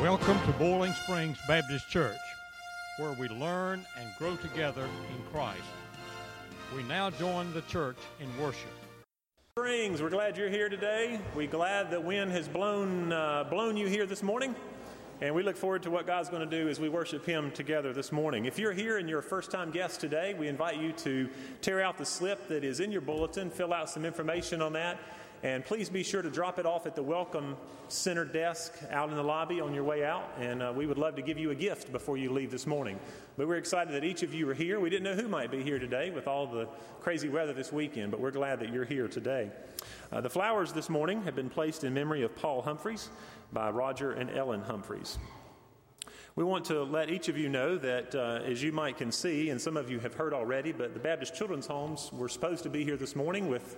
Welcome to Boiling Springs Baptist Church, where we learn and grow together in Christ. We now join the church in worship. Springs, we're glad you're here today. We're glad the wind has blown, uh, blown you here this morning. And we look forward to what God's going to do as we worship Him together this morning. If you're here and you're a first time guest today, we invite you to tear out the slip that is in your bulletin, fill out some information on that, and please be sure to drop it off at the Welcome Center desk out in the lobby on your way out. And uh, we would love to give you a gift before you leave this morning. But we're excited that each of you are here. We didn't know who might be here today with all the crazy weather this weekend, but we're glad that you're here today. Uh, the flowers this morning have been placed in memory of Paul Humphreys by Roger and Ellen Humphreys. We want to let each of you know that, uh, as you might can see, and some of you have heard already, but the Baptist Children's Homes were supposed to be here this morning with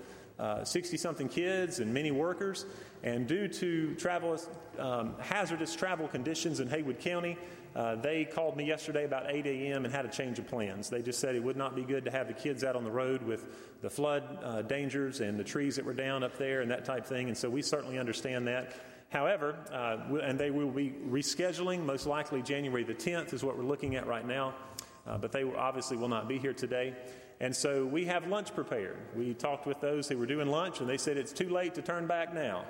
60 uh, something kids and many workers. And due to travel, um, hazardous travel conditions in Haywood County, uh, they called me yesterday about 8 a.m. and had a change of plans. They just said it would not be good to have the kids out on the road with the flood uh, dangers and the trees that were down up there and that type thing. And so we certainly understand that. However, uh, and they will be rescheduling, most likely January the 10th is what we're looking at right now. Uh, but they obviously will not be here today. And so we have lunch prepared. We talked with those who were doing lunch, and they said it's too late to turn back now.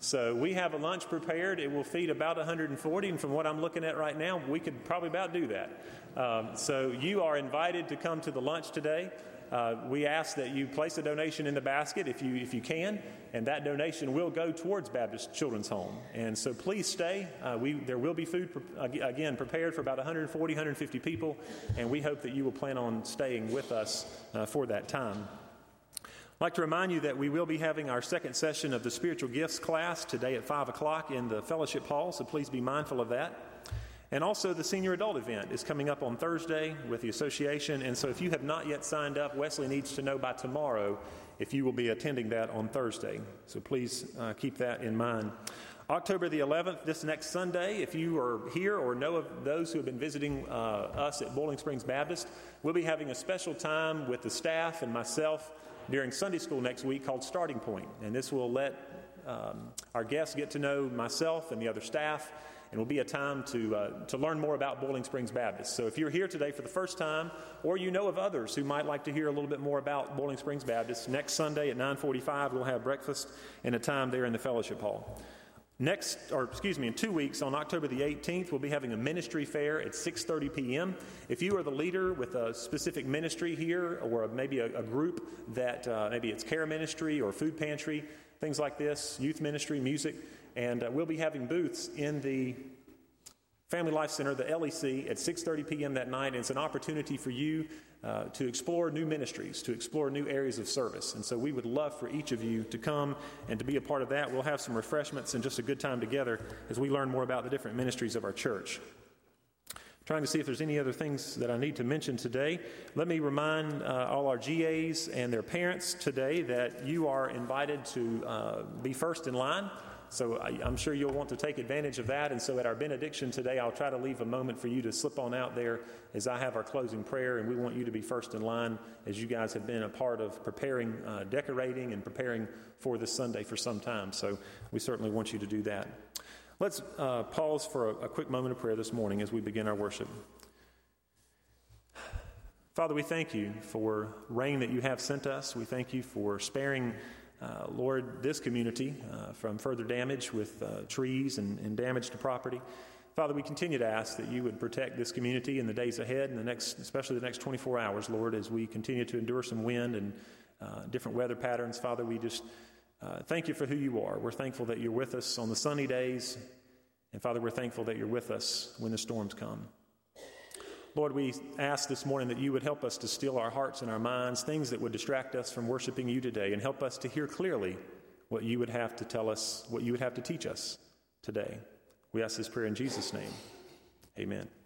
So we have a lunch prepared. It will feed about 140, and from what I'm looking at right now, we could probably about do that. Um, so you are invited to come to the lunch today. Uh, we ask that you place a donation in the basket if you, if you can, and that donation will go towards Baptist Children's Home. And so please stay. Uh, we, there will be food, pre- again, prepared for about 140, 150 people, and we hope that you will plan on staying with us uh, for that time. I'd like to remind you that we will be having our second session of the Spiritual Gifts class today at 5 o'clock in the fellowship hall, so please be mindful of that. And also, the senior adult event is coming up on Thursday with the association. And so, if you have not yet signed up, Wesley needs to know by tomorrow if you will be attending that on Thursday. So, please uh, keep that in mind. October the 11th, this next Sunday, if you are here or know of those who have been visiting uh, us at Boiling Springs Baptist, we'll be having a special time with the staff and myself during Sunday school next week called Starting Point. And this will let um, our guests get to know myself and the other staff and will be a time to, uh, to learn more about Boiling Springs Baptist. So if you're here today for the first time, or you know of others who might like to hear a little bit more about Boiling Springs Baptist, next Sunday at 9:45 we'll have breakfast and a time there in the fellowship hall. Next, or excuse me, in two weeks on October the 18th, we'll be having a ministry fair at 6:30 p.m. If you are the leader with a specific ministry here, or maybe a, a group that uh, maybe it's care ministry or food pantry, things like this, youth ministry, music, and uh, we'll be having booths in the Family Life Center, the LEC, at 6:30 p.m. that night. And it's an opportunity for you uh, to explore new ministries, to explore new areas of service. And so we would love for each of you to come and to be a part of that. We'll have some refreshments and just a good time together as we learn more about the different ministries of our church. Trying to see if there's any other things that I need to mention today. Let me remind uh, all our GAs and their parents today that you are invited to uh, be first in line so I, am sure you'll want to take advantage of that. And so at our benediction today, I'll try to leave a moment for you to slip on out there as I have our closing prayer. And we want you to be first in line as you guys have been a part of preparing, uh, decorating, and preparing for this Sunday for some time. So we certainly want you to do that. Let's uh, pause for a, a quick moment of prayer this morning as we begin our worship. Father, we thank you for rain that you have sent us. We thank you for sparing uh, Lord, this community uh, from further damage with uh, trees and, and, damage to property. Father, we continue to ask that you would protect this community in the days ahead and the next, especially the next 24 hours, Lord, as we continue to endure some wind and uh, different weather patterns. Father, we just uh, thank you for who you are. We're thankful that you're with us on the sunny days. And Father, we're thankful that you're with us when the storms come. Lord, we ask this morning that you would help us to still our hearts and our minds, things that would distract us from worshiping you today, and help us to hear clearly what you would have to tell us, what you would have to teach us today. We ask this prayer in Jesus' name. Amen.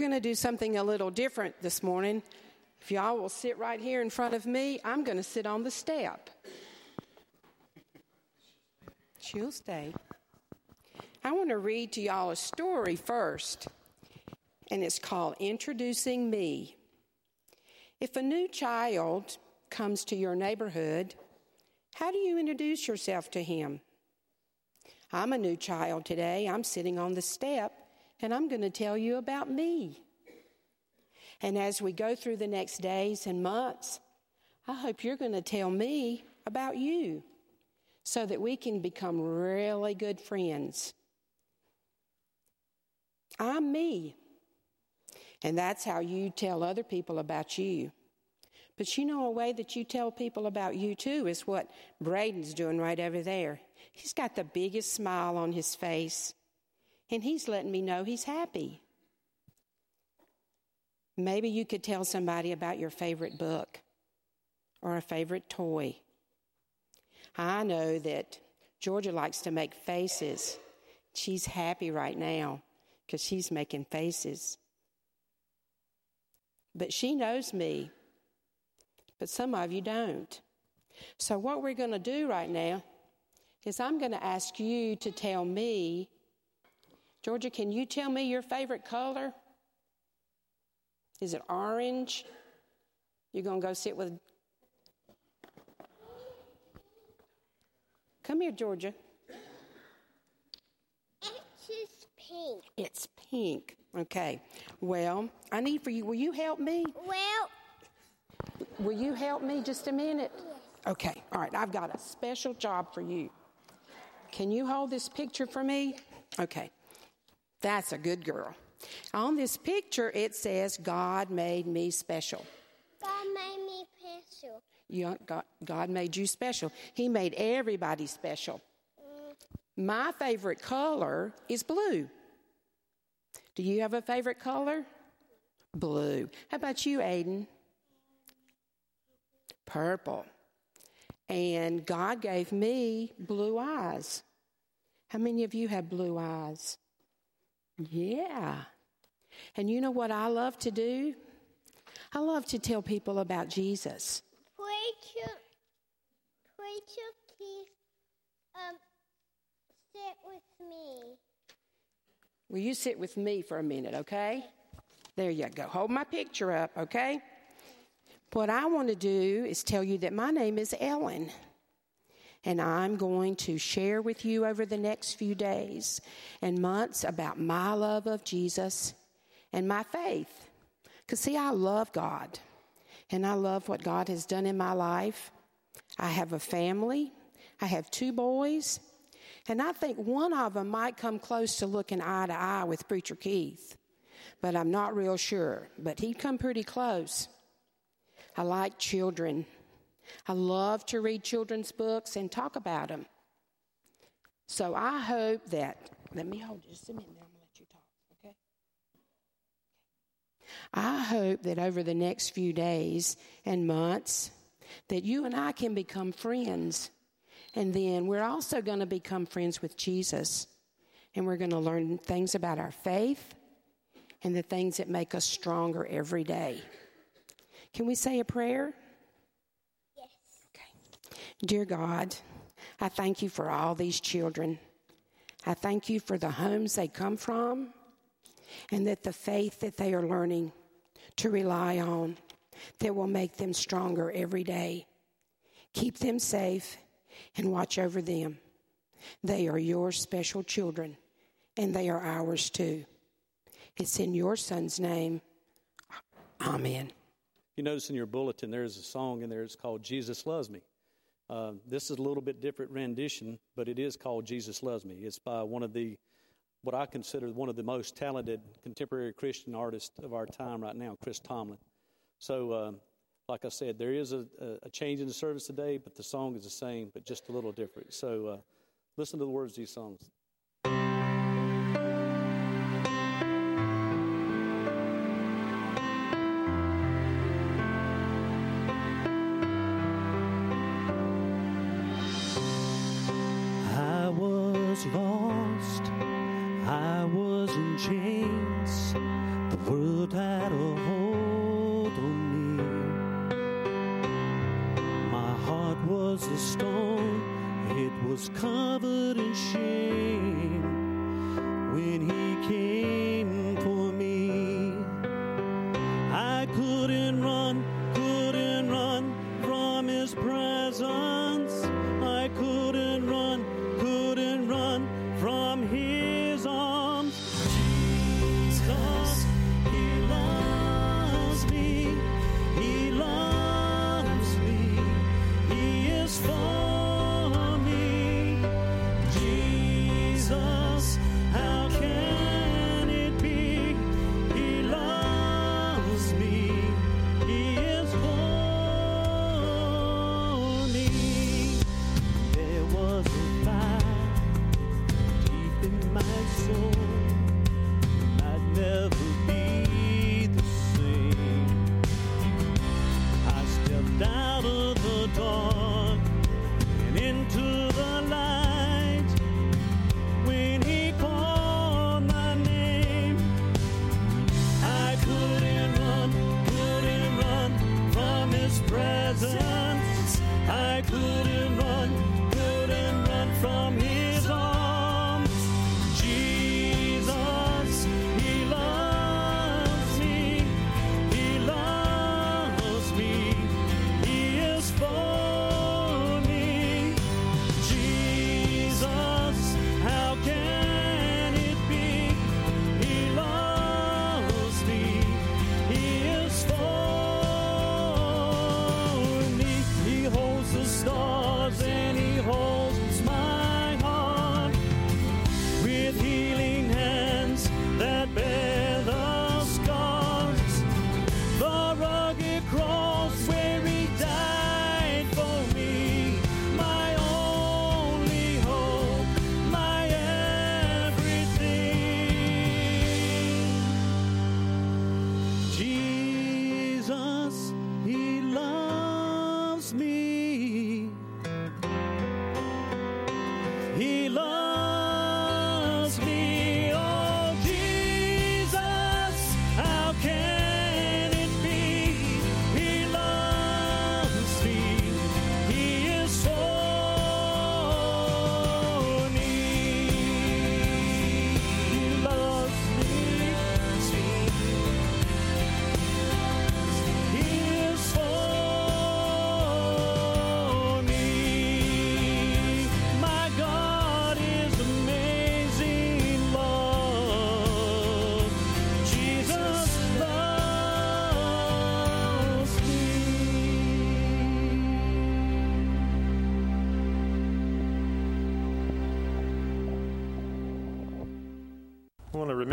Going to do something a little different this morning. If y'all will sit right here in front of me, I'm going to sit on the step. She'll stay. I want to read to y'all a story first, and it's called Introducing Me. If a new child comes to your neighborhood, how do you introduce yourself to him? I'm a new child today. I'm sitting on the step, and I'm going to tell you about me. And as we go through the next days and months, I hope you're going to tell me about you so that we can become really good friends. I'm me. And that's how you tell other people about you. But you know, a way that you tell people about you too is what Braden's doing right over there. He's got the biggest smile on his face, and he's letting me know he's happy. Maybe you could tell somebody about your favorite book or a favorite toy. I know that Georgia likes to make faces. She's happy right now because she's making faces. But she knows me, but some of you don't. So, what we're going to do right now is I'm going to ask you to tell me, Georgia, can you tell me your favorite color? Is it orange? You're going to go sit with. Come here, Georgia. It's pink. It's pink. Okay. Well, I need for you. Will you help me? Well, Will you help me just a minute? Yes. Okay. All right. I've got a special job for you. Can you hold this picture for me? Okay. That's a good girl. On this picture, it says, God made me special. God made me special. You, God, God made you special. He made everybody special. My favorite color is blue. Do you have a favorite color? Blue. How about you, Aiden? Purple. And God gave me blue eyes. How many of you have blue eyes? Yeah. And you know what I love to do? I love to tell people about Jesus. Preacher, preacher, please, um, sit with me. Will you sit with me for a minute, okay? There you go. Hold my picture up, okay? What I want to do is tell you that my name is Ellen. And I'm going to share with you over the next few days and months about my love of Jesus and my faith. Because, see, I love God and I love what God has done in my life. I have a family, I have two boys, and I think one of them might come close to looking eye to eye with Preacher Keith, but I'm not real sure. But he'd come pretty close. I like children. I love to read children's books and talk about them. So I hope that, let me hold you just a minute, I'm going to let you talk, okay? I hope that over the next few days and months, that you and I can become friends. And then we're also going to become friends with Jesus. And we're going to learn things about our faith and the things that make us stronger every day. Can we say a prayer? Dear God, I thank you for all these children. I thank you for the homes they come from and that the faith that they are learning to rely on that will make them stronger every day. Keep them safe and watch over them. They are your special children and they are ours too. It's in your son's name. Amen. You notice in your bulletin there's a song in there. It's called "Jesus Loves Me." Uh, this is a little bit different rendition, but it is called "Jesus Loves Me." It's by one of the what I consider one of the most talented contemporary Christian artists of our time right now, Chris Tomlin. So, uh, like I said, there is a, a, change in the service today, but the song is the same, but just a little different. So, uh, listen to the words of these songs. Was lost, I was in chains, The world had a hold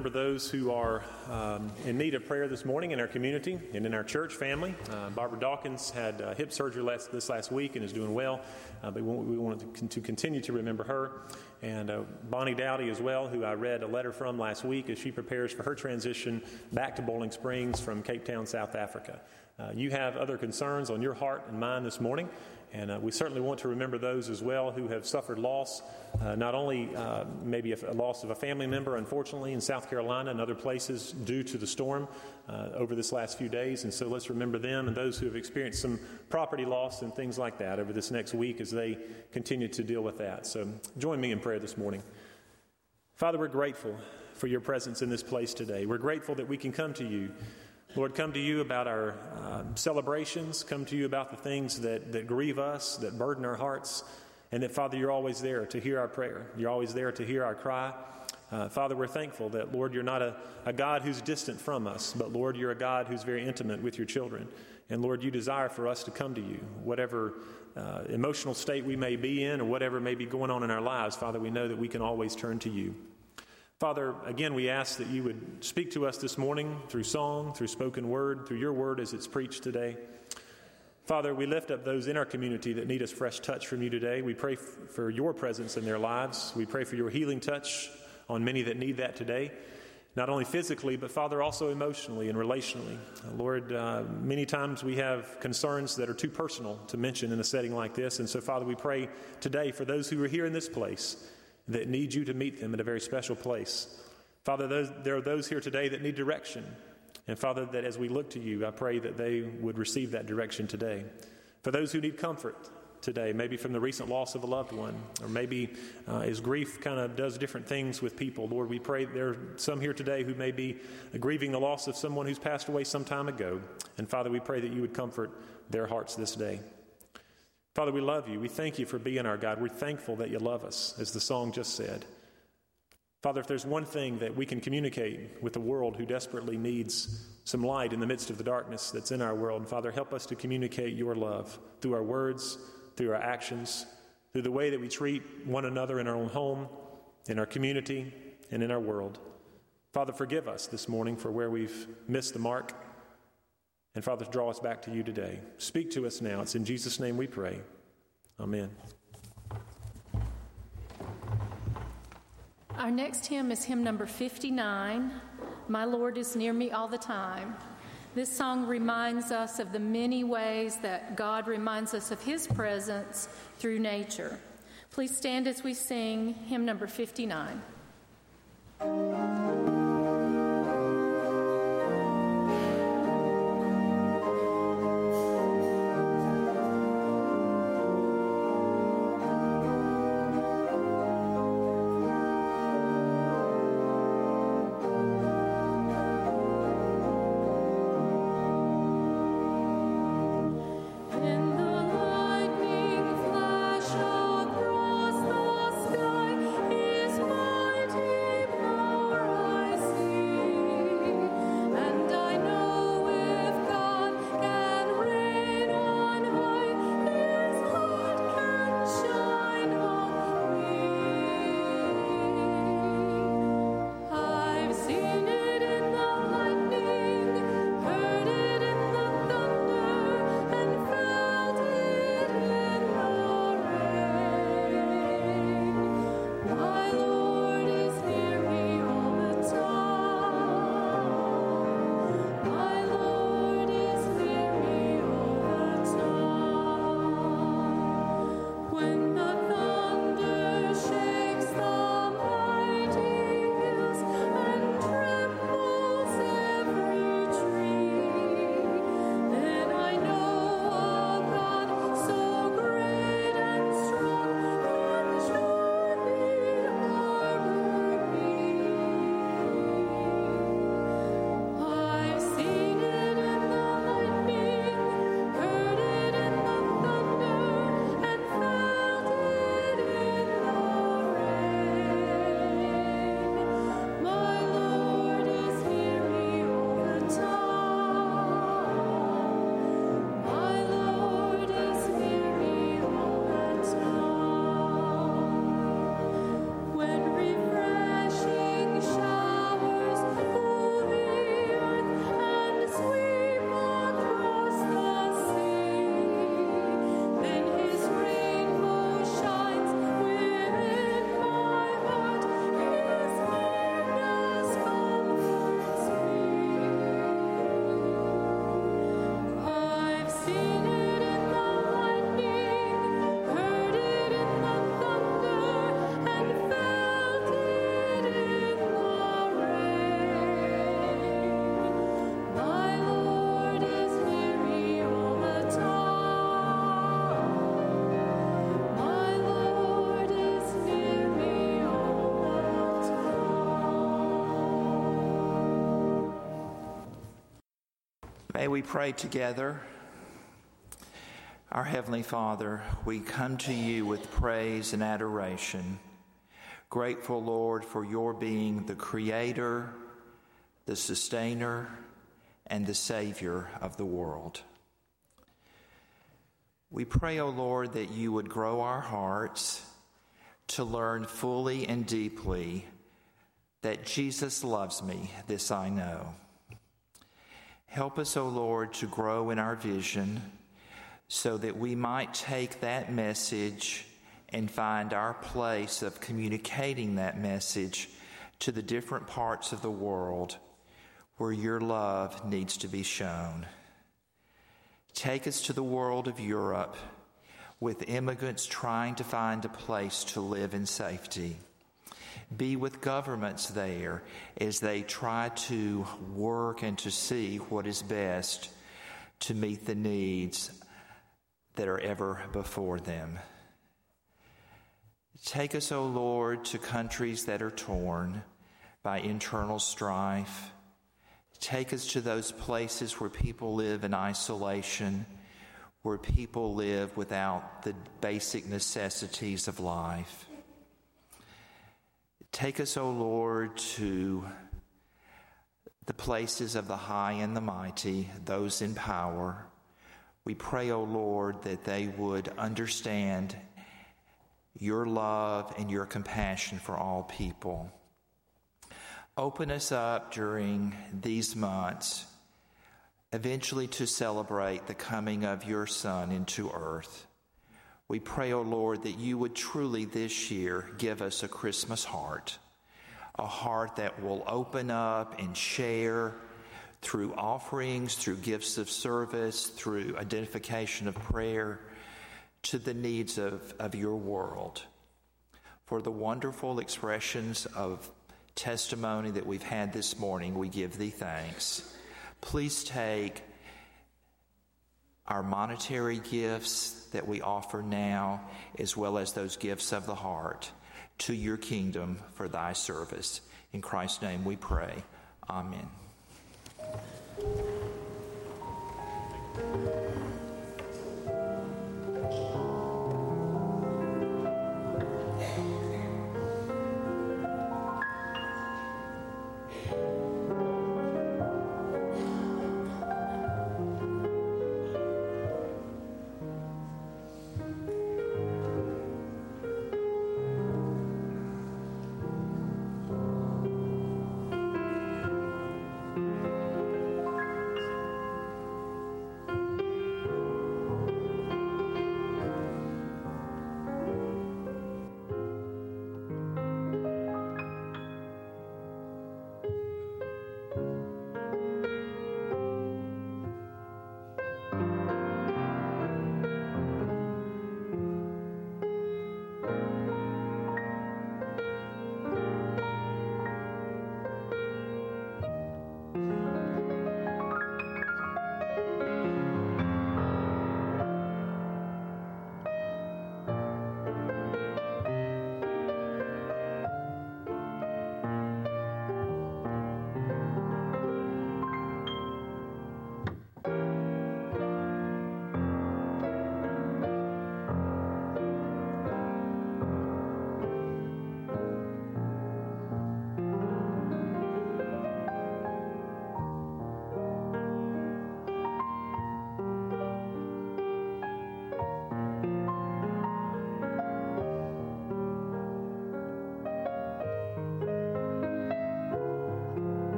remember those who are um, in need of prayer this morning in our community and in our church family. Uh, Barbara Dawkins had uh, hip surgery last, this last week and is doing well, uh, but we want, to, to continue to remember her. And uh, Bonnie Dowdy as well, who I read a letter from last week as she prepares for her transition back to Boiling Springs from Cape Town, South Africa. Uh, you have other concerns on your heart and mind this morning, and uh, we certainly want to remember those as well who have suffered loss, uh, not only uh, maybe a, a loss of a family member, unfortunately, in South Carolina and other places due to the storm uh, over this last few days. And so let's remember them and those who have experienced some property loss and things like that over this next week as they continue to deal with that. So join me in prayer this morning. Father, we're grateful for your presence in this place today. We're grateful that we can come to you. Lord, come to you about our uh, celebrations, come to you about the things that, that grieve us, that burden our hearts, and that, Father, you're always there to hear our prayer. You're always there to hear our cry. Uh, Father, we're thankful that, Lord, you're not a, a God who's distant from us, but, Lord, you're a God who's very intimate with your children. And, Lord, you desire for us to come to you, whatever uh, emotional state we may be in or whatever may be going on in our lives. Father, we know that we can always turn to you. Father, again, we ask that you would speak to us this morning through song, through spoken word, through your word as it's preached today. Father, we lift up those in our community that need a fresh touch from you today. We pray f- for your presence in their lives. We pray for your healing touch on many that need that today, not only physically, but Father, also emotionally and relationally. Uh, Lord, uh, many times we have concerns that are too personal to mention in a setting like this. And so, Father, we pray today for those who are here in this place that need you to meet them at a very special place. Father, those, there are those here today that need direction. And Father, that as we look to you, I pray that they would receive that direction today. For those who need comfort today, maybe from the recent loss of a loved one, or maybe uh, as grief kind of does different things with people, Lord, we pray there are some here today who may be grieving the loss of someone who's passed away some time ago. And Father, we pray that you would comfort their hearts this day. Father, we love you. We thank you for being our God. We're thankful that you love us, as the song just said. Father, if there's one thing that we can communicate with the world who desperately needs some light in the midst of the darkness that's in our world, Father, help us to communicate your love through our words, through our actions, through the way that we treat one another in our own home, in our community, and in our world. Father, forgive us this morning for where we've missed the mark. And Father, draw us back to you today. Speak to us now. It's in Jesus' name we pray. Amen. Our next hymn is hymn number 59 My Lord is Near Me All the Time. This song reminds us of the many ways that God reminds us of His presence through nature. Please stand as we sing hymn number 59. May we pray together. Our Heavenly Father, we come to you with praise and adoration. Grateful, Lord, for your being the Creator, the Sustainer, and the Savior of the world. We pray, O oh Lord, that you would grow our hearts to learn fully and deeply that Jesus loves me, this I know. Help us, O Lord, to grow in our vision so that we might take that message and find our place of communicating that message to the different parts of the world where your love needs to be shown. Take us to the world of Europe with immigrants trying to find a place to live in safety. Be with governments there as they try to work and to see what is best to meet the needs that are ever before them. Take us, O Lord, to countries that are torn by internal strife. Take us to those places where people live in isolation, where people live without the basic necessities of life. Take us, O Lord, to the places of the high and the mighty, those in power. We pray, O Lord, that they would understand your love and your compassion for all people. Open us up during these months, eventually to celebrate the coming of your Son into earth. We pray, O oh Lord, that you would truly this year give us a Christmas heart, a heart that will open up and share through offerings, through gifts of service, through identification of prayer to the needs of, of your world. For the wonderful expressions of testimony that we've had this morning, we give thee thanks. Please take our monetary gifts that we offer now, as well as those gifts of the heart, to your kingdom for thy service. In Christ's name we pray. Amen.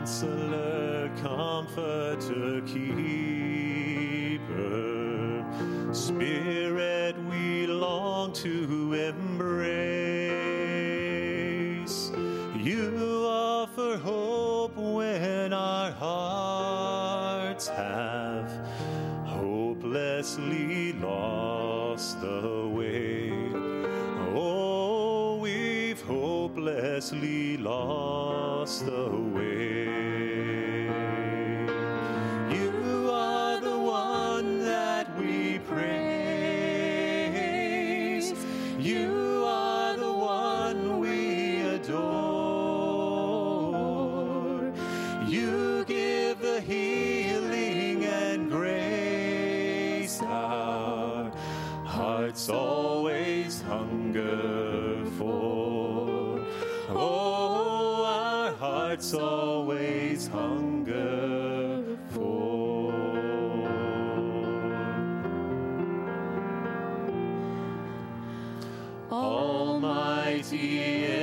Counselor, comforter, keeper, Spirit we long to embrace. You offer hope when our hearts have hopelessly lost the way. Oh, we've hopelessly lost always hunger for. Oh, our hearts always hunger for. Almighty,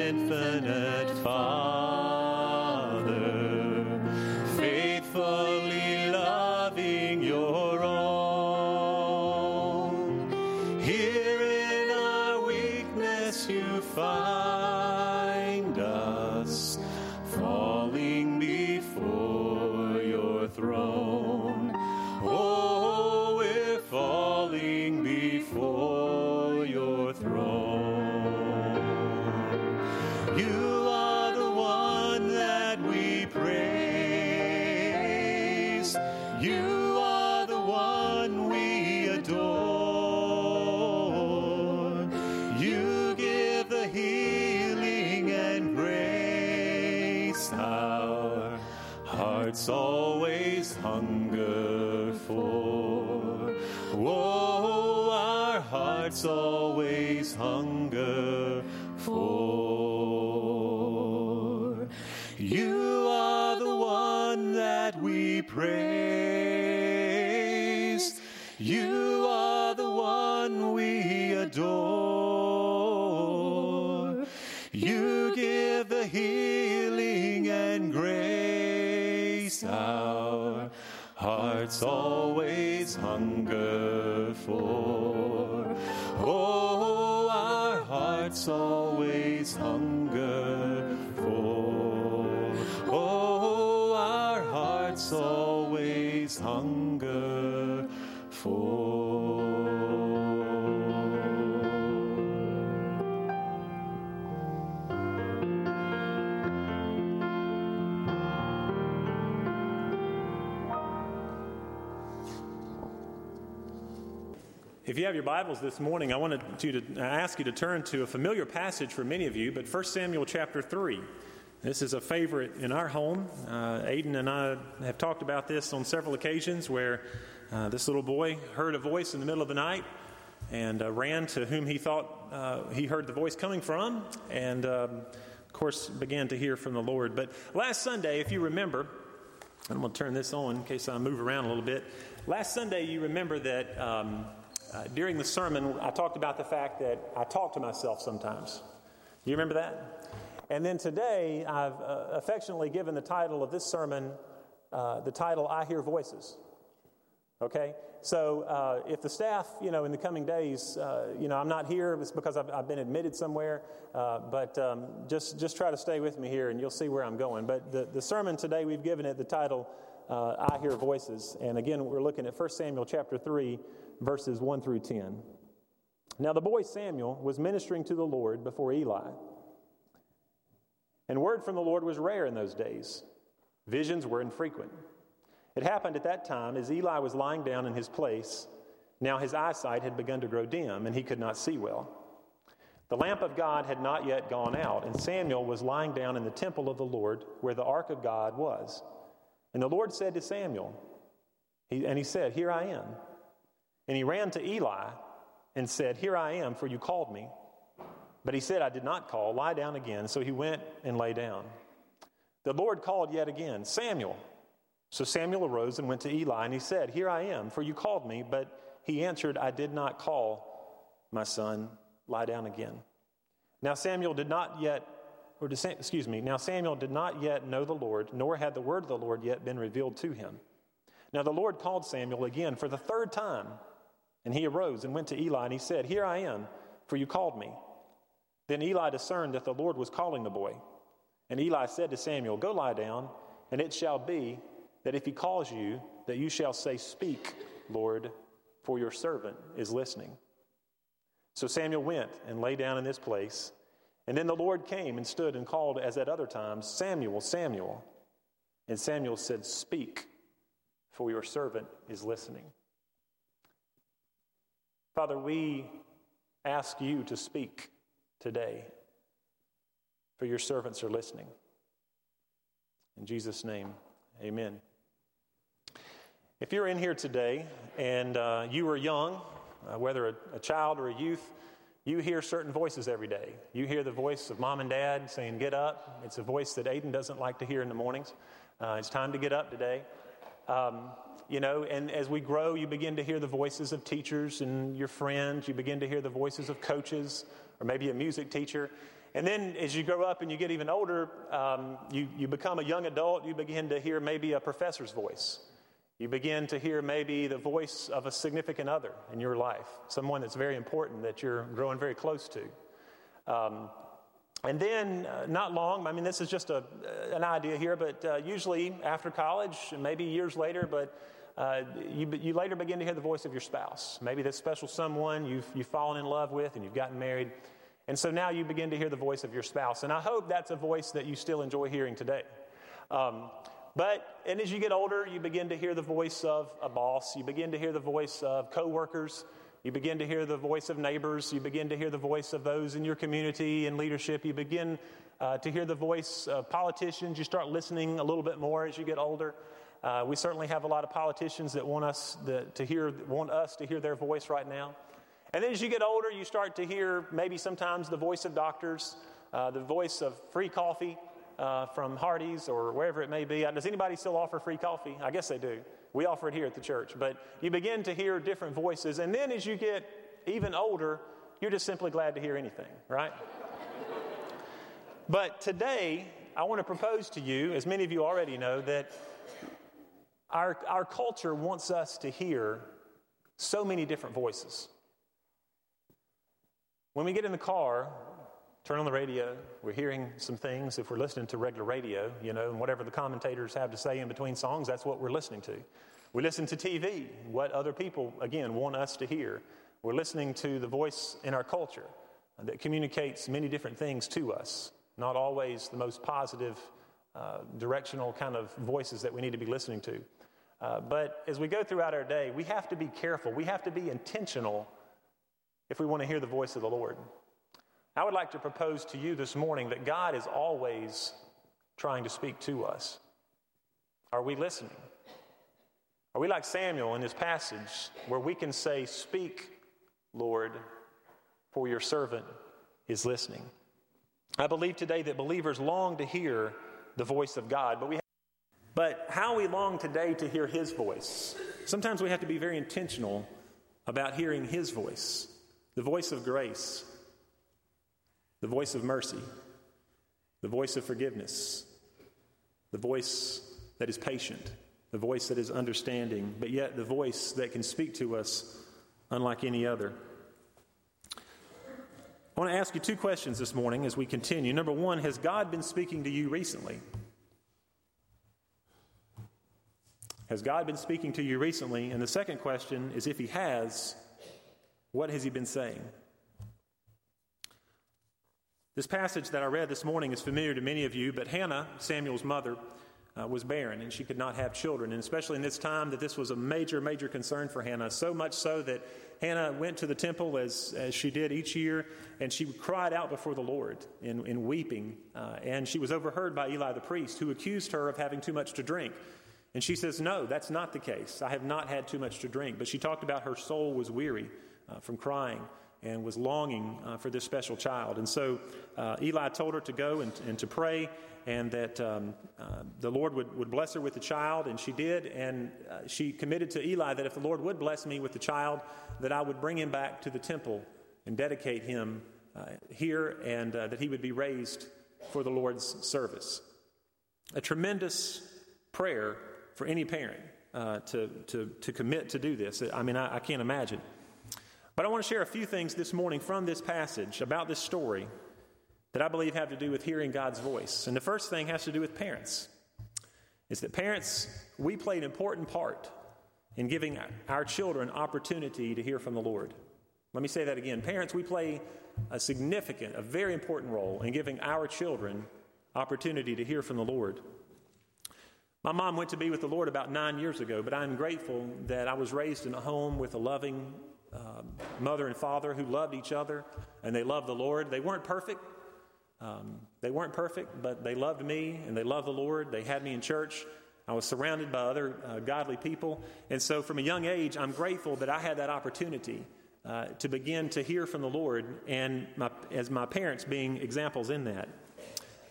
adore. You give the healing and grace our hearts always hunger for. Oh, our hearts always have your Bibles this morning, I wanted to, to ask you to turn to a familiar passage for many of you, but 1 Samuel chapter 3. This is a favorite in our home. Uh, Aiden and I have talked about this on several occasions where uh, this little boy heard a voice in the middle of the night and uh, ran to whom he thought uh, he heard the voice coming from, and um, of course began to hear from the Lord. But last Sunday, if you remember, I'm going to turn this on in case I move around a little bit. Last Sunday, you remember that um, uh, during the sermon, I talked about the fact that I talk to myself sometimes. Do you remember that? And then today, I've uh, affectionately given the title of this sermon uh, the title I Hear Voices. Okay? So uh, if the staff, you know, in the coming days, uh, you know, I'm not here, it's because I've, I've been admitted somewhere, uh, but um, just, just try to stay with me here and you'll see where I'm going. But the, the sermon today, we've given it the title I Hear Voices. And again, we're looking at 1 Samuel chapter 3, verses 1 through 10. Now, the boy Samuel was ministering to the Lord before Eli. And word from the Lord was rare in those days, visions were infrequent. It happened at that time as Eli was lying down in his place. Now his eyesight had begun to grow dim, and he could not see well. The lamp of God had not yet gone out, and Samuel was lying down in the temple of the Lord where the ark of God was. And the Lord said to Samuel, he, and he said, Here I am. And he ran to Eli and said, Here I am, for you called me. But he said, I did not call. Lie down again. So he went and lay down. The Lord called yet again, Samuel. So Samuel arose and went to Eli, and he said, Here I am, for you called me. But he answered, I did not call my son, lie down again. Now Samuel did not yet, or excuse me, now Samuel did not yet know the Lord, nor had the word of the Lord yet been revealed to him. Now the Lord called Samuel again for the third time, and he arose and went to Eli, and he said, Here I am, for you called me. Then Eli discerned that the Lord was calling the boy. And Eli said to Samuel, Go lie down, and it shall be that if he calls you, that you shall say, Speak, Lord, for your servant is listening. So Samuel went and lay down in this place. And then the Lord came and stood and called, as at other times, Samuel, Samuel. And Samuel said, Speak, for your servant is listening. Father, we ask you to speak today, for your servants are listening. In Jesus' name, amen. If you're in here today and uh, you are young, uh, whether a, a child or a youth, you hear certain voices every day. You hear the voice of mom and dad saying, Get up. It's a voice that Aiden doesn't like to hear in the mornings. Uh, it's time to get up today. Um, you know, and as we grow, you begin to hear the voices of teachers and your friends. You begin to hear the voices of coaches or maybe a music teacher. And then as you grow up and you get even older, um, you, you become a young adult, you begin to hear maybe a professor's voice. You begin to hear maybe the voice of a significant other in your life, someone that's very important that you're growing very close to. Um, and then, uh, not long, I mean, this is just a, an idea here, but uh, usually after college, maybe years later, but uh, you, you later begin to hear the voice of your spouse. Maybe this special someone you've, you've fallen in love with and you've gotten married. And so now you begin to hear the voice of your spouse. And I hope that's a voice that you still enjoy hearing today. Um, but, and as you get older, you begin to hear the voice of a boss. You begin to hear the voice of coworkers. You begin to hear the voice of neighbors. You begin to hear the voice of those in your community and leadership. You begin uh, to hear the voice of politicians. You start listening a little bit more as you get older. Uh, we certainly have a lot of politicians that want us to hear, want us to hear their voice right now. And then as you get older, you start to hear maybe sometimes the voice of doctors, uh, the voice of free coffee uh, from Hardee's or wherever it may be. Uh, does anybody still offer free coffee? I guess they do. We offer it here at the church. But you begin to hear different voices. And then as you get even older, you're just simply glad to hear anything, right? but today, I want to propose to you, as many of you already know, that our, our culture wants us to hear so many different voices. When we get in the car, turn on the radio, we're hearing some things. If we're listening to regular radio, you know, and whatever the commentators have to say in between songs, that's what we're listening to. We listen to TV, what other people, again, want us to hear. We're listening to the voice in our culture that communicates many different things to us, not always the most positive, uh, directional kind of voices that we need to be listening to. Uh, but as we go throughout our day, we have to be careful. We have to be intentional if we want to hear the voice of the Lord. I would like to propose to you this morning that God is always trying to speak to us. Are we listening? Are we like Samuel in this passage where we can say, Speak, Lord, for your servant is listening? I believe today that believers long to hear the voice of God, but we but how we long today to hear His voice. Sometimes we have to be very intentional about hearing His voice the voice of grace, the voice of mercy, the voice of forgiveness, the voice that is patient, the voice that is understanding, but yet the voice that can speak to us unlike any other. I want to ask you two questions this morning as we continue. Number one, has God been speaking to you recently? Has God been speaking to you recently? And the second question is if He has, what has He been saying? This passage that I read this morning is familiar to many of you, but Hannah, Samuel's mother, uh, was barren and she could not have children. And especially in this time, that this was a major, major concern for Hannah. So much so that Hannah went to the temple as, as she did each year and she cried out before the Lord in, in weeping. Uh, and she was overheard by Eli the priest, who accused her of having too much to drink. And she says, No, that's not the case. I have not had too much to drink. But she talked about her soul was weary uh, from crying and was longing uh, for this special child. And so uh, Eli told her to go and, and to pray and that um, uh, the Lord would, would bless her with the child, and she did. And uh, she committed to Eli that if the Lord would bless me with the child, that I would bring him back to the temple and dedicate him uh, here, and uh, that he would be raised for the Lord's service. A tremendous prayer for any parent to, to, to commit to do this. I mean, I, I can't imagine. But I want to share a few things this morning from this passage about this story that I believe have to do with hearing God's voice. And the first thing has to do with parents. Is that parents, we play an important part in giving our children opportunity to hear from the Lord. Let me say that again. Parents, we play a significant, a very important role in giving our children opportunity to hear from the Lord. My mom went to be with the Lord about nine years ago, but I'm grateful that I was raised in a home with a loving uh, mother and father who loved each other and they loved the Lord. They weren't perfect, um, they weren't perfect, but they loved me and they loved the Lord. They had me in church. I was surrounded by other uh, godly people. And so, from a young age, I'm grateful that I had that opportunity uh, to begin to hear from the Lord, and my, as my parents being examples in that.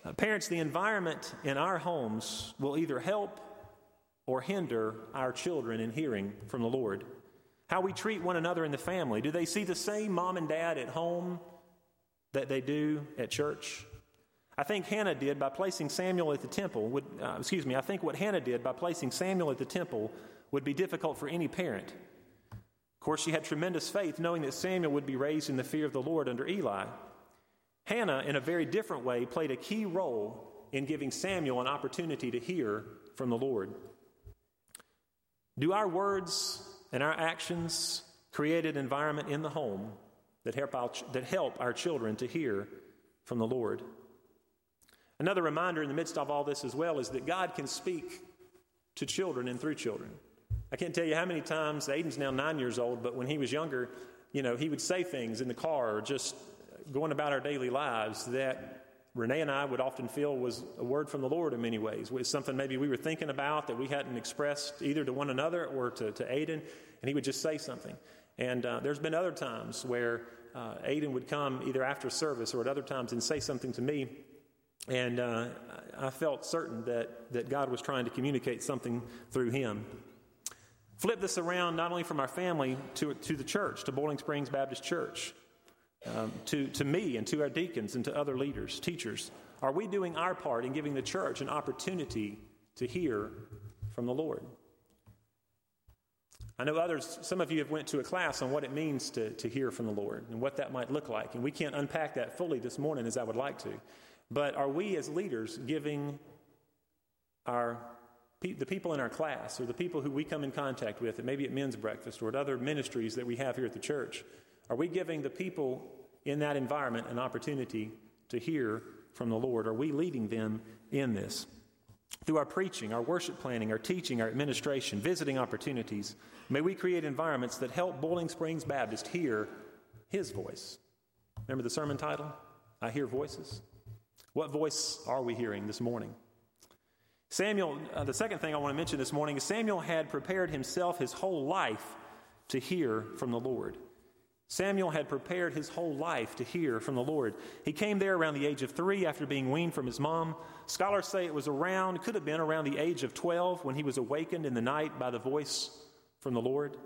Uh, parents, the environment in our homes will either help or hinder our children in hearing from the Lord. How we treat one another in the family. Do they see the same mom and dad at home that they do at church. I think Hannah did by placing Samuel at the temple would, uh, excuse me, I think what Hannah did by placing Samuel at the temple would be difficult for any parent. Of course, she had tremendous faith knowing that Samuel would be raised in the fear of the Lord under Eli. Hannah, in a very different way, played a key role in giving Samuel an opportunity to hear from the Lord. Do our words and our actions create an environment in the home that help, our, that help our children to hear from the Lord. Another reminder in the midst of all this as well is that God can speak to children and through children. I can't tell you how many times Aiden's now nine years old, but when he was younger, you know, he would say things in the car or just going about our daily lives that Renee and I would often feel was a word from the Lord in many ways. Was something maybe we were thinking about that we hadn't expressed either to one another or to, to Aiden, and he would just say something. And uh, there's been other times where uh, Aiden would come either after service or at other times and say something to me. And uh, I felt certain that, that God was trying to communicate something through him. Flip this around not only from our family to, to the church, to Boiling Springs Baptist Church, um, to, to me and to our deacons and to other leaders, teachers. Are we doing our part in giving the church an opportunity to hear from the Lord? I know others, some of you have went to a class on what it means to, to hear from the Lord and what that might look like. And we can't unpack that fully this morning as I would like to. But are we as leaders giving our the people in our class or the people who we come in contact with, maybe at men's breakfast or at other ministries that we have here at the church, are we giving the people in that environment an opportunity to hear from the Lord? Are we leading them in this? Through our preaching, our worship planning, our teaching, our administration, visiting opportunities, may we create environments that help Boiling Springs Baptist hear His voice. Remember the sermon title? I Hear Voices. What voice are we hearing this morning? Samuel, uh, the second thing I want to mention this morning is Samuel had prepared himself his whole life to hear from the Lord. Samuel had prepared his whole life to hear from the Lord. He came there around the age of three after being weaned from his mom. Scholars say it was around, could have been around the age of 12 when he was awakened in the night by the voice from the Lord.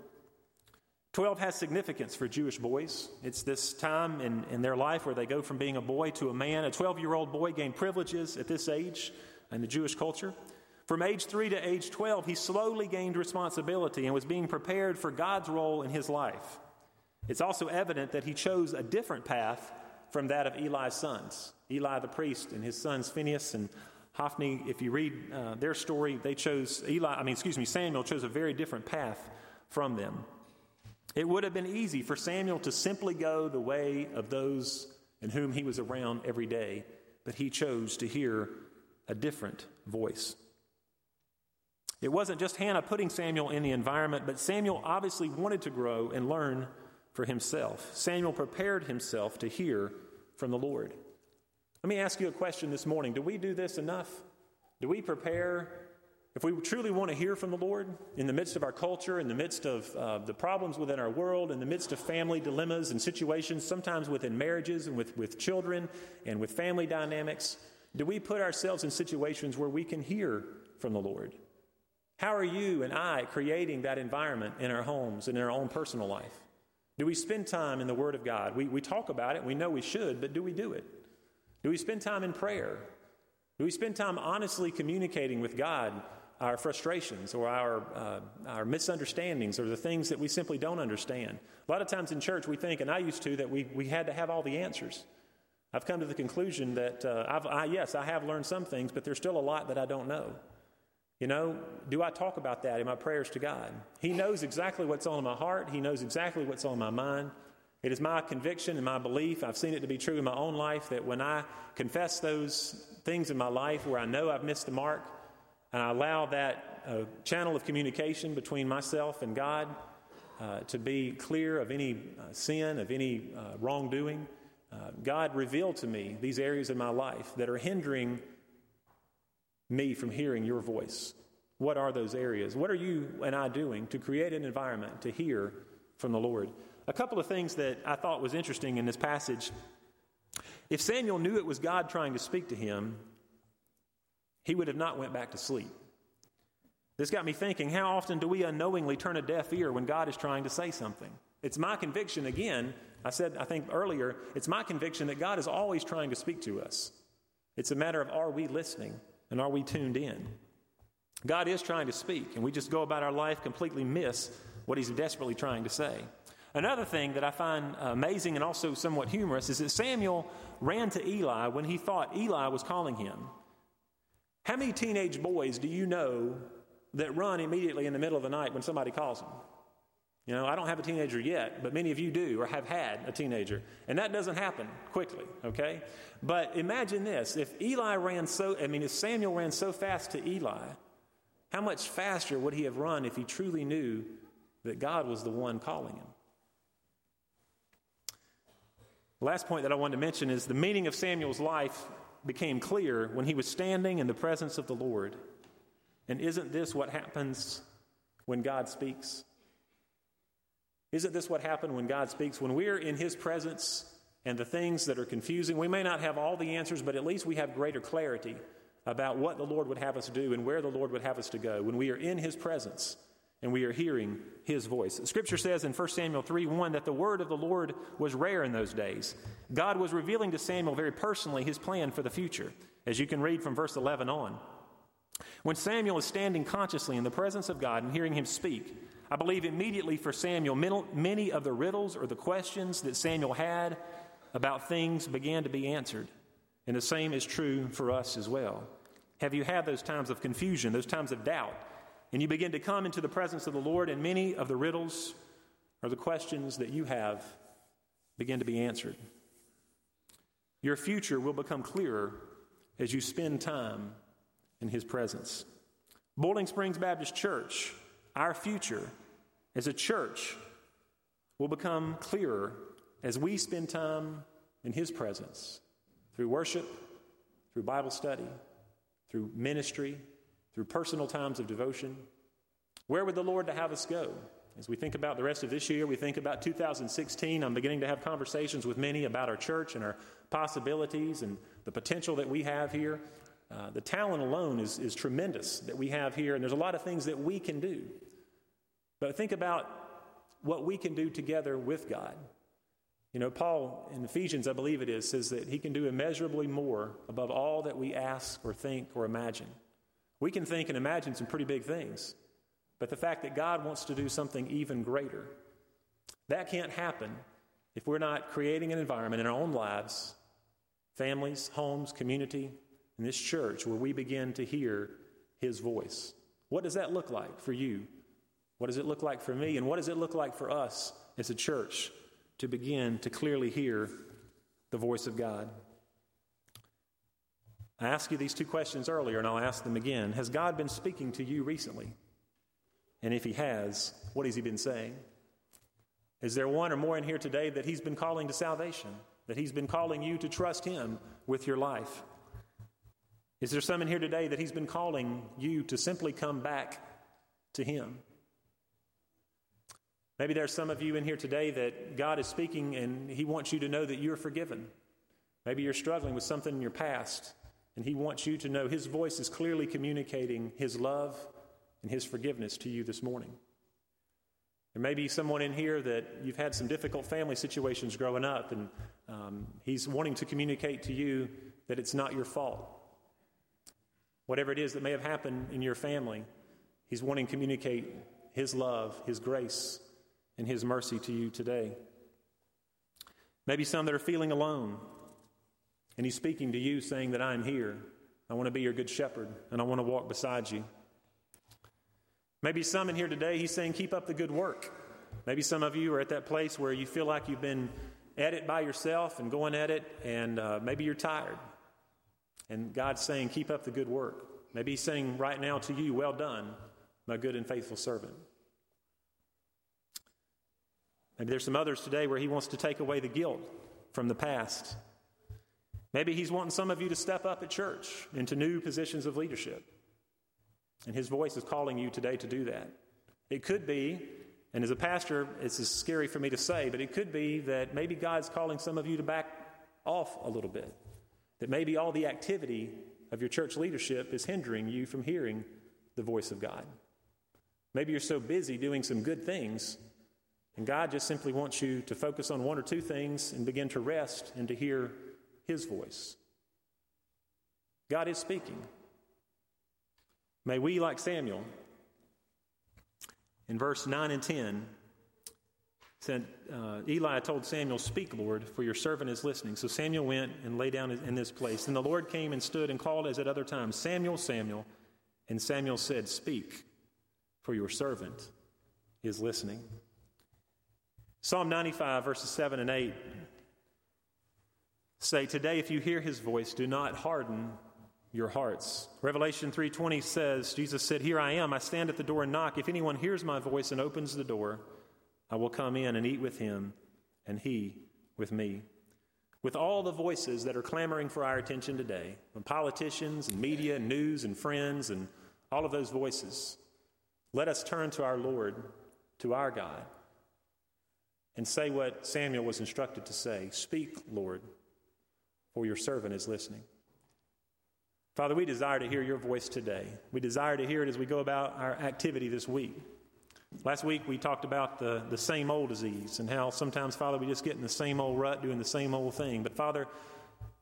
12 has significance for Jewish boys. It's this time in, in their life where they go from being a boy to a man. A 12 year old boy gained privileges at this age in the Jewish culture. From age 3 to age 12, he slowly gained responsibility and was being prepared for God's role in his life. It's also evident that he chose a different path from that of Eli's sons. Eli the priest and his sons Phineas and Hophni, if you read uh, their story, they chose Eli, I mean, excuse me, Samuel chose a very different path from them. It would have been easy for Samuel to simply go the way of those in whom he was around every day, but he chose to hear a different voice. It wasn't just Hannah putting Samuel in the environment, but Samuel obviously wanted to grow and learn for himself. Samuel prepared himself to hear from the Lord. Let me ask you a question this morning. Do we do this enough? Do we prepare If we truly want to hear from the Lord in the midst of our culture, in the midst of uh, the problems within our world, in the midst of family dilemmas and situations, sometimes within marriages and with, with children and with family dynamics, do we put ourselves in situations where we can hear from the Lord? How are you and I creating that environment in our homes and in our own personal life? Do we spend time in the Word of God? We, we talk about it, we know we should, but do we do it? Do we spend time in prayer? Do we spend time honestly communicating with God our frustrations or our, uh, our misunderstandings or the things that we simply don't understand. A lot of times in church, we think, and I used to, that we, we had to have all the answers. I've come to the conclusion that, uh, I've, I, yes, I have learned some things, but there's still a lot that I don't know. You know, do I talk about that in my prayers to God? He knows exactly what's on my heart, He knows exactly what's on my mind. It is my conviction and my belief, I've seen it to be true in my own life, that when I confess those things in my life where I know I've missed the mark, and I allow that uh, channel of communication between myself and God uh, to be clear of any uh, sin, of any uh, wrongdoing. Uh, God revealed to me these areas in my life that are hindering me from hearing your voice. What are those areas? What are you and I doing to create an environment to hear from the Lord? A couple of things that I thought was interesting in this passage. If Samuel knew it was God trying to speak to him, he would have not went back to sleep. This got me thinking how often do we unknowingly turn a deaf ear when God is trying to say something? It's my conviction, again, I said, I think earlier, it's my conviction that God is always trying to speak to us. It's a matter of are we listening and are we tuned in? God is trying to speak, and we just go about our life completely miss what He's desperately trying to say. Another thing that I find uh, amazing and also somewhat humorous is that Samuel ran to Eli when he thought Eli was calling him. How many teenage boys do you know that run immediately in the middle of the night when somebody calls them? You know, I don't have a teenager yet, but many of you do or have had a teenager. And that doesn't happen quickly, okay? But imagine this if Eli ran so, I mean, if Samuel ran so fast to Eli, how much faster would he have run if he truly knew that God was the one calling him? Last point that I wanted to mention is the meaning of Samuel's life became clear when he was standing in the presence of the Lord. And isn't this what happens when God speaks? Isn't this what happened when God speaks? When we're in His presence and the things that are confusing, we may not have all the answers, but at least we have greater clarity about what the Lord would have us do and where the Lord would have us to go. When we are in His presence, and we are hearing his voice. Scripture says in 1 Samuel 3 1 that the word of the Lord was rare in those days. God was revealing to Samuel very personally his plan for the future, as you can read from verse 11 on. When Samuel is standing consciously in the presence of God and hearing him speak, I believe immediately for Samuel, many of the riddles or the questions that Samuel had about things began to be answered. And the same is true for us as well. Have you had those times of confusion, those times of doubt? And you begin to come into the presence of the Lord, and many of the riddles or the questions that you have begin to be answered. Your future will become clearer as you spend time in His presence. Boiling Springs Baptist Church, our future as a church will become clearer as we spend time in His presence through worship, through Bible study, through ministry, through personal times of devotion. Where would the Lord to have us go? As we think about the rest of this year, we think about 2016. I'm beginning to have conversations with many about our church and our possibilities and the potential that we have here. Uh, the talent alone is, is tremendous that we have here, and there's a lot of things that we can do. But think about what we can do together with God. You know, Paul in Ephesians, I believe it is, says that he can do immeasurably more above all that we ask or think or imagine. We can think and imagine some pretty big things, but the fact that God wants to do something even greater, that can't happen if we're not creating an environment in our own lives, families, homes, community, in this church where we begin to hear His voice. What does that look like for you? What does it look like for me? And what does it look like for us as a church to begin to clearly hear the voice of God? I asked you these two questions earlier, and I'll ask them again. Has God been speaking to you recently? And if He has, what has He been saying? Is there one or more in here today that He's been calling to salvation? That He's been calling you to trust Him with your life? Is there someone here today that He's been calling you to simply come back to Him? Maybe there's some of you in here today that God is speaking and He wants you to know that you're forgiven. Maybe you're struggling with something in your past and He wants you to know His voice is clearly communicating His love and His forgiveness to you this morning. There may be someone in here that you've had some difficult family situations growing up, and um, He's wanting to communicate to you that it's not your fault. Whatever it is that may have happened in your family, He's wanting to communicate His love, His grace, and His mercy to you today. Maybe some that are feeling alone, and He's speaking to you saying that I'm here. I want to be your good shepherd, and I want to walk beside you. Maybe some in here today, He's saying, keep up the good work. Maybe some of you are at that place where you feel like you've been at it by yourself and going at it, and uh, maybe you're tired. And God's saying, keep up the good work. Maybe He's saying right now to you, well done, my good and faithful servant. Maybe there's some others today where He wants to take away the guilt from the past. Maybe He's wanting some of you to step up at church into new positions of leadership. And His voice is calling you today to do that. It could be, and as a pastor, it's scary for me to say, but it could be that maybe God's calling some of you to back off a little bit. That maybe all the activity of your church leadership is hindering you from hearing the voice of God. Maybe you're so busy doing some good things, and God just simply wants you to focus on one or two things and begin to rest and to hear His voice. God is speaking. May we, like Samuel, in verse 9 and 10, said, uh, Eli told Samuel, Speak, Lord, for your servant is listening. So Samuel went and lay down in this place. And the Lord came and stood and called as at other times, Samuel, Samuel. And Samuel said, Speak, for your servant is listening. Psalm 95, verses 7 and 8 say, Today, if you hear his voice, do not harden your hearts. Revelation 3:20 says, Jesus said, "Here I am, I stand at the door and knock. If anyone hears my voice and opens the door, I will come in and eat with him and he with me." With all the voices that are clamoring for our attention today, from politicians and media and news and friends and all of those voices, let us turn to our Lord, to our God, and say what Samuel was instructed to say Speak, Lord, for your servant is listening. Father, we desire to hear your voice today. We desire to hear it as we go about our activity this week. Last week we talked about the, the same old disease and how sometimes, Father, we just get in the same old rut doing the same old thing. But Father,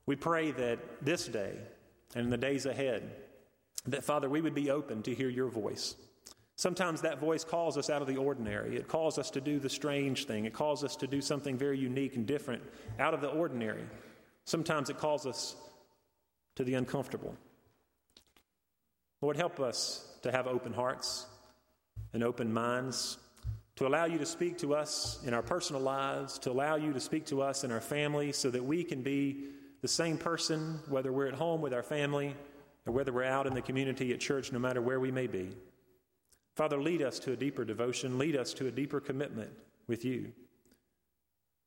we pray that this day and in the days ahead, that Father, we would be open to hear your voice. Sometimes that voice calls us out of the ordinary. It calls us to do the strange thing. It calls us to do something very unique and different out of the ordinary. Sometimes it calls us to the uncomfortable. Lord, help us to have open hearts and open minds, to allow you to speak to us in our personal lives, to allow you to speak to us in our family, so that we can be the same person, whether we're at home with our family or whether we're out in the community at church, no matter where we may be. Father, lead us to a deeper devotion, lead us to a deeper commitment with you.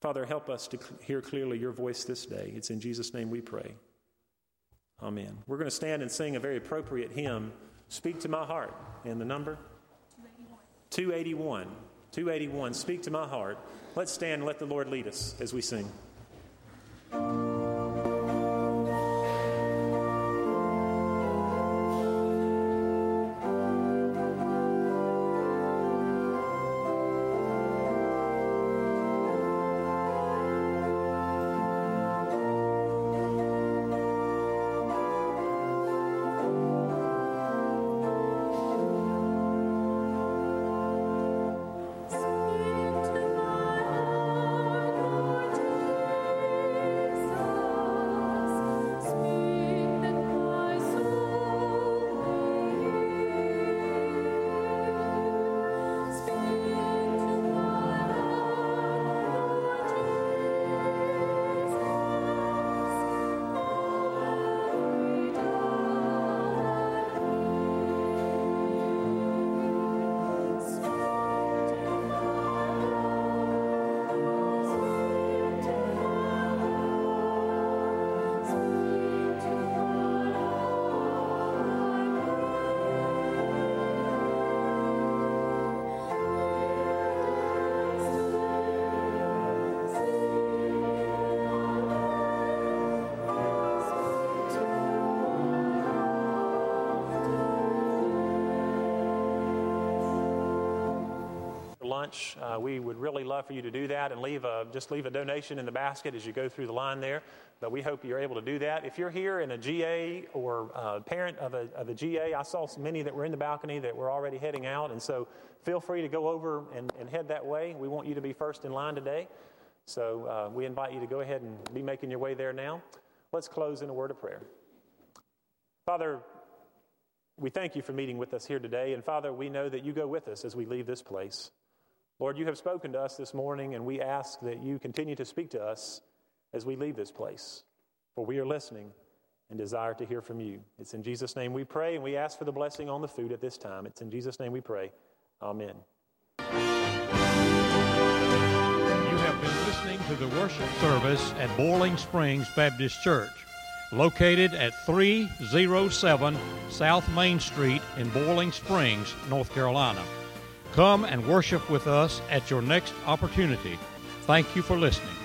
Father, help us to hear clearly your voice this day. It's in Jesus' name we pray. Amen. We're going to stand and sing a very appropriate hymn, Speak to My Heart. And the number? 281. 281. Speak to my heart. Let's stand and let the Lord lead us as we sing. Lunch, uh, we would really love for you to do that and leave a, just leave a donation in the basket as you go through the line there. But we hope you're able to do that. If you're here in a GA or a parent of a, of a GA, I saw many that were in the balcony that were already heading out. And so feel free to go over and, and head that way. We want you to be first in line today. So uh, we invite you to go ahead and be making your way there now. Let's close in a word of prayer. Father, we thank you for meeting with us here today. And Father, we know that you go with us as we leave this place. Lord, you have spoken to us this morning, and we ask that you continue to speak to us as we leave this place. For we are listening and desire to hear from you. It's in Jesus' name we pray, and we ask for the blessing on the food at this time. It's in Jesus' name we pray. Amen. You have been listening to the worship service at Boiling Springs Baptist Church located at 307 South Main Street in Boiling Springs, North Carolina. Come and worship with us at your next opportunity. Thank you for listening.